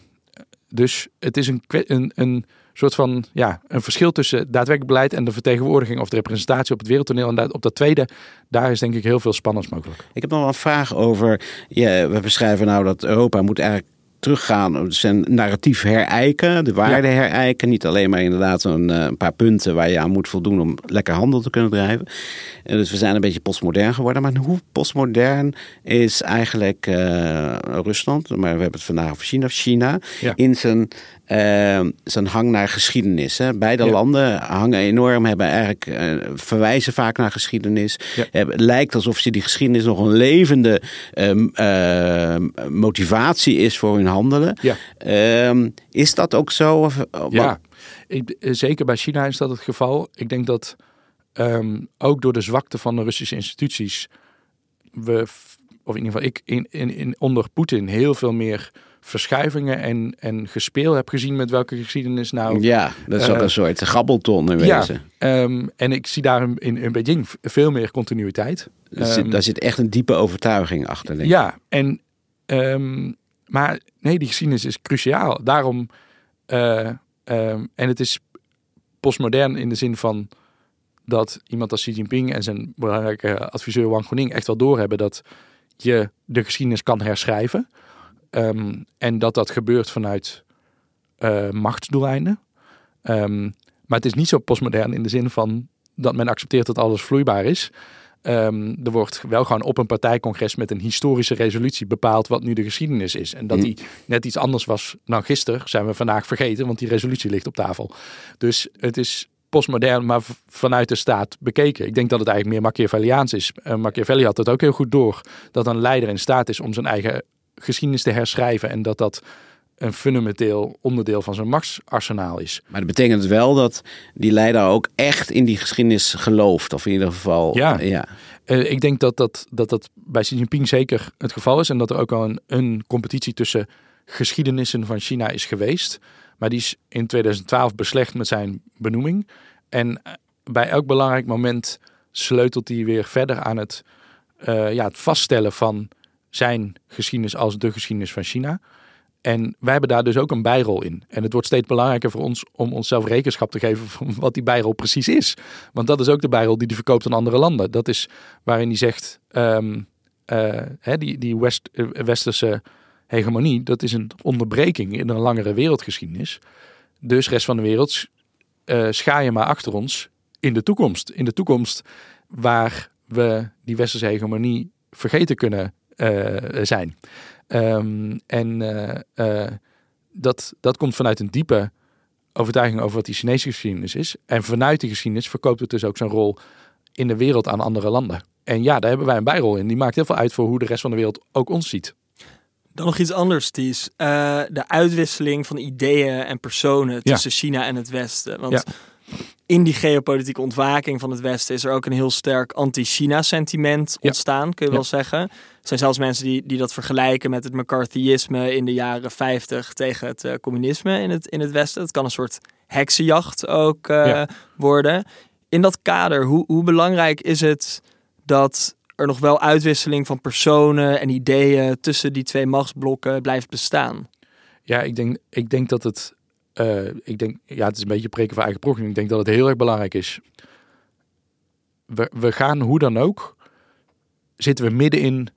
dus het is een, een, een soort van ja, een verschil tussen daadwerkelijk beleid en de vertegenwoordiging of de representatie op het wereldtoneel. En op dat tweede, daar is denk ik heel veel spannends mogelijk. Ik heb nog een vraag over. We beschrijven nou dat Europa moet eigenlijk teruggaan, zijn narratief herijken, de waarde herijken. Niet alleen maar inderdaad een, eh, een paar punten waar je aan moet voldoen om lekker handel te kunnen drijven. En dus we zijn een beetje postmodern geworden. Maar hoe postmodern is eigenlijk eh, Rusland? Maar we hebben het vandaag over China. China Ja. in zijn, eh, zijn hang naar geschiedenis. Hè. Beide Ja. landen hangen enorm, hebben eigenlijk eh, verwijzen vaak naar geschiedenis. Ja. Het lijkt alsof ze die geschiedenis nog een levende ehm, eh, motivatie is voor hun handelen. Ja. Ehm, is dat ook zo? Of, Ja, ik, eh, zeker bij China is dat het geval. Ik denk dat ehm, ook door de zwakte van de Russische instituties, we, of in ieder geval ik, in, in, in, onder Poetin heel veel meer verschuivingen en, en gespeel heb gezien met welke geschiedenis nou. Ja, dat is ook Eh, een soort gabbelton in Ja, wezen. ehm, en ik zie daar in, in, in Beijing veel meer continuïteit. Er zit- Ehm, daar zit echt een diepe overtuiging achter. Denk ik. Ja, en, ehm, maar nee, die geschiedenis is cruciaal. Daarom, eh, en het is postmodern in de zin van dat iemand als Xi Jinping en zijn belangrijke adviseur Wang Guoning echt wel doorhebben dat je de geschiedenis kan herschrijven. Ehm, en dat dat gebeurt vanuit eh, machtsdoeleinden. Ehm, maar het is niet zo postmodern in de zin van dat men accepteert dat alles vloeibaar is. Ehm, er wordt wel gewoon op een partijcongres met een historische resolutie bepaald wat nu de geschiedenis is. En dat Hm. die net iets anders was dan gisteren, zijn we vandaag vergeten, want die resolutie ligt op tafel. Dus het is postmodern, maar vanuit de staat bekeken. Ik denk dat het eigenlijk meer Machiavelliaans is. Uh, Machiavelli had het ook heel goed door, dat een leider in staat is om zijn eigen geschiedenis te herschrijven en dat dat een fundamenteel onderdeel van zijn machtsarsenaal is. Maar dat betekent wel dat die leider ook echt in die geschiedenis gelooft. Of in ieder geval. Ja. ja. Eh, ik denk dat dat, dat dat bij Xi Jinping zeker het geval is. En dat er ook al een, een competitie tussen geschiedenissen van China is geweest. Maar die is in 2012 beslecht met zijn benoeming. En eh, bij elk belangrijk moment sleutelt hij weer verder aan het, eh, ja, het vaststellen van zijn geschiedenis als de geschiedenis van China. En wij hebben daar dus ook een bijrol in. En het wordt steeds belangrijker voor ons om onszelf rekenschap te geven van wat die bijrol precies is. Want dat is ook de bijrol die hij verkoopt aan andere landen. Dat is waarin hij zegt, ehm, eh, hè, die, die eh, westerse hegemonie, dat is een onderbreking in een langere wereldgeschiedenis. Dus rest van de wereld, eh scha je maar achter ons in de toekomst. In de toekomst waar we die westerse hegemonie vergeten kunnen zijn. Ehm, en eh, eh, dat, dat komt vanuit een diepe overtuiging over wat die Chinese geschiedenis is. En vanuit die geschiedenis verkoopt het dus ook zijn rol in de wereld aan andere landen. En ja, daar hebben wij een bijrol in. Die maakt heel veel uit voor hoe de rest van de wereld ook ons ziet. Dan nog iets anders, Ties. Eh, de uitwisseling van ideeën en personen tussen China en het Westen. Want Ja. In die geopolitieke ontwaking van het Westen is er ook een heel sterk anti-China-sentiment Ja. ontstaan, kun je Ja. wel zeggen. Er zijn zelfs mensen die, die dat vergelijken met het McCarthyisme in de jaren 50 tegen het eh, communisme in het, in het Westen. Het kan een soort heksenjacht ook eh, Ja. worden. In dat kader, hoe, hoe belangrijk is het dat er nog wel uitwisseling van personen en ideeën tussen die twee machtsblokken blijft bestaan? Ja, ik denk, ik denk dat het. Eh, ik denk, ja, het is een beetje preken voor eigen proefing. Ik denk dat het heel erg belangrijk is. We, we gaan hoe dan ook. Zitten we midden in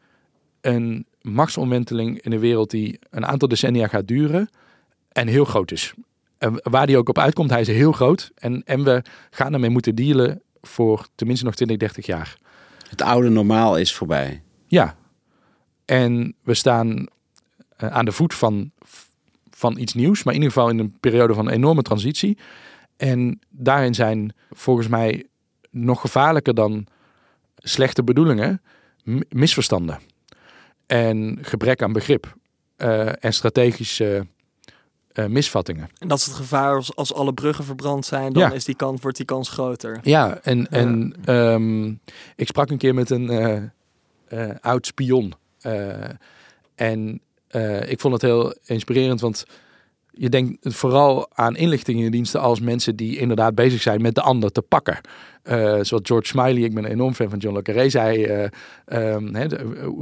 een machtsomwenteling in de wereld die een aantal decennia gaat duren en heel groot is. En waar die ook op uitkomt, hij is heel groot. En, en we gaan ermee moeten dealen voor tenminste nog 20, 30 jaar. Het oude normaal is voorbij. Ja. En we staan eh, aan de voet van, van iets nieuws, maar in ieder geval in een periode van enorme transitie. En daarin zijn volgens mij nog gevaarlijker dan slechte bedoelingen misverstanden. En gebrek aan begrip eh, en strategische eh, misvattingen. En dat is het gevaar als, als alle bruggen verbrand zijn, dan Ja. is die kans, wordt die kans groter. Ja, en, en ehm, ik sprak een keer met een eh, oud spion. En eh, ik vond het heel inspirerend, want je denkt vooral aan inlichtingendiensten als mensen die inderdaad bezig zijn met de ander te pakken. Eh, zoals George Smiley, ik ben een enorm fan van John le Carré, zei... eh, ehm,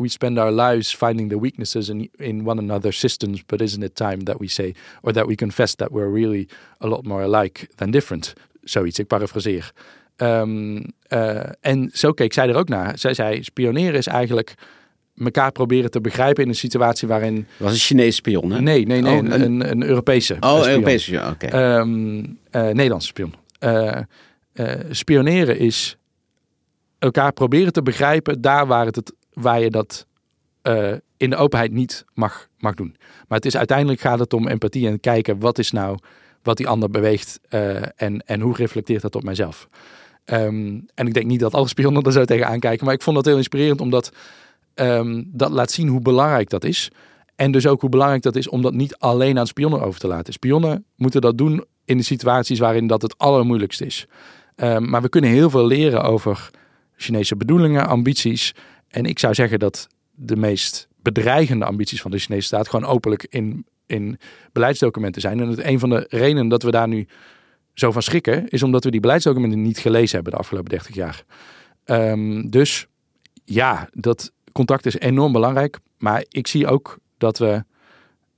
we spend our lives finding the weaknesses in, in one another's systems, but isn't it time that we say, or that we confess that we're really a lot more alike than different? Zoiets, ik parafraseer. Ehm, eh, en zo keek zij er ook naar. Zij zei, spioneren is eigenlijk elkaar proberen te begrijpen in een situatie waarin... Het was een Chinese spion, hè? Nee, nee, nee, Oh, een, een- Europese Oh, spion. Europese, ja, oké. Ehm, eh, Nederlandse spion. Eh, eh, spioneren is elkaar proberen te begrijpen daar waar, het, het, waar je dat in de openheid niet mag, mag doen. Maar het is uiteindelijk gaat het om empathie en kijken wat is nou wat die ander beweegt en, en hoe reflecteert dat op mijzelf. Ehm, en ik denk niet dat alle spionnen er zo tegen aankijken, maar ik vond dat heel inspirerend omdat ehm, dat laat zien hoe belangrijk dat is. En dus ook hoe belangrijk dat is om dat niet alleen aan spionnen over te laten. Spionnen moeten dat doen in de situaties waarin dat het allermoeilijkst is. Ehm, maar we kunnen heel veel leren over Chinese bedoelingen, ambities. En ik zou zeggen dat de meest bedreigende ambities van de Chinese staat gewoon openlijk in, in beleidsdocumenten zijn. En het, een van de redenen dat we daar nu zo van schrikken, is omdat we die beleidsdocumenten niet gelezen hebben de afgelopen 30 jaar. Ehm, dus ja, dat contact is enorm belangrijk. Maar ik zie ook dat we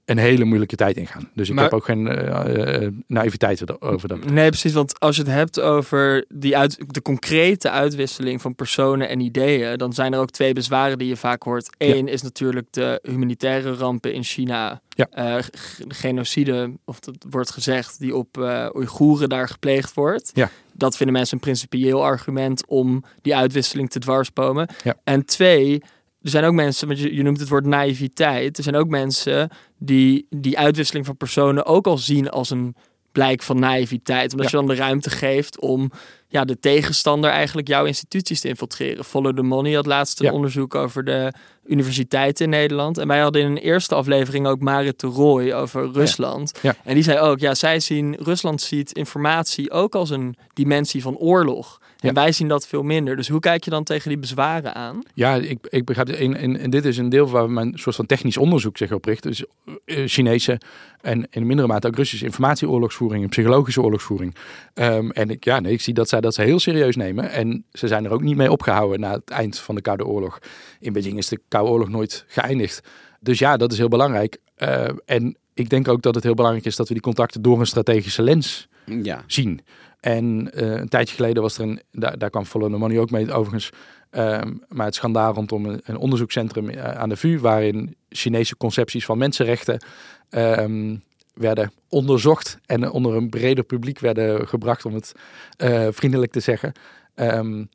een hele moeilijke tijd ingaan. Dus ik Maar- heb ook geen eh, naïviteit over dat. Nee, precies. Want als je het hebt over die uit, de concrete uitwisseling van personen en ideeën, dan zijn er ook twee bezwaren die je vaak hoort. Eén is natuurlijk de humanitaire rampen in China. Ja. Genocide, of dat wordt gezegd, die op eh Oeigoeren daar gepleegd wordt. Ja. Dat vinden mensen een principieel argument om die uitwisseling te dwarsbomen. Ja. En twee, er zijn ook mensen, want je, je noemt het woord naïviteit. Er zijn ook mensen die die uitwisseling van personen ook al zien als een blijk van naïviteit. Omdat Ja. je dan de ruimte geeft om ja, de tegenstander eigenlijk jouw instituties te infiltreren. Follow the Money had laatst een Ja. onderzoek over de universiteiten in Nederland. En wij hadden in een eerste aflevering ook Marit de Rooij over Rusland. Ja. En die zei ook, ja, zij zien, Rusland ziet informatie ook als een dimensie van oorlog. En Ja. wij zien dat veel minder. Dus hoe kijk je dan tegen die bezwaren aan? Ja, ik, ik begrijp. En, en, en dit is een deel waar mijn soort van technisch onderzoek zich op richt. Dus eh, Chinese en in mindere mate ook Russische informatieoorlogsvoering en psychologische oorlogsvoering. Ehm, en ik, ja, nee, ik zie dat zij dat ze heel serieus nemen. En ze zijn er ook niet mee opgehouden na het eind van de Koude Oorlog. In Beijing is de Koude Oorlog nooit geëindigd. Dus ja, dat is heel belangrijk. Eh, en ik denk ook dat het heel belangrijk is dat we die contacten door een strategische lens Ja. zien. En eh, een tijdje geleden was er een, daar, daar kwam Follow the Money ook mee overigens, ehm, maar het schandaal rondom een, een onderzoekscentrum eh, aan de VU, waarin Chinese concepties van mensenrechten ehm, werden onderzocht en onder een breder publiek werden gebracht, om het eh, vriendelijk te zeggen. Ehm,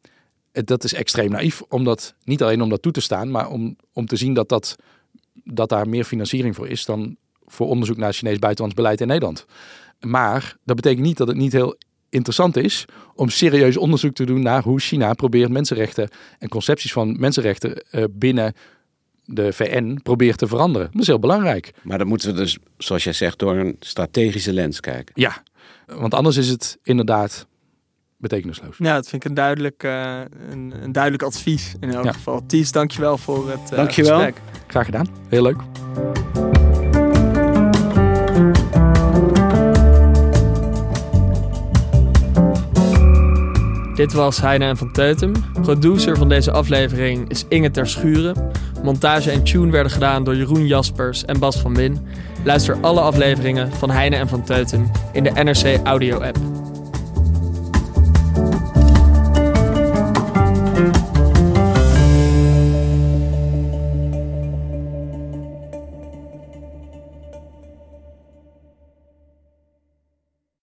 dat is extreem naïef, omdat, niet alleen om dat toe te staan, maar om, om te zien dat, dat, dat daar meer financiering voor is dan voor onderzoek naar Chinees buitenlands beleid in Nederland. Maar dat betekent niet dat het niet heel interessant is om serieus onderzoek te doen naar hoe China probeert mensenrechten en concepties van mensenrechten eh, binnen de VN probeert te veranderen. Dat is heel belangrijk. Maar dan moeten we dus, zoals jij zegt, door een strategische lens kijken. Ja, want anders is het inderdaad betekenisloos. Ja, dat vind ik een duidelijk, uh, een, een, duidelijk advies in elk Ja. geval. Ties, dankjewel voor het uh, Dankjewel. gesprek. Graag gedaan. Heel leuk. Dit was Heine en van Teutem. Producer van deze aflevering is Inge Ter Schuren. Montage en tune werden gedaan door Jeroen Jaspers en Bas van Win. Luister alle afleveringen van Heine en van Teutem in de NRC Audio app.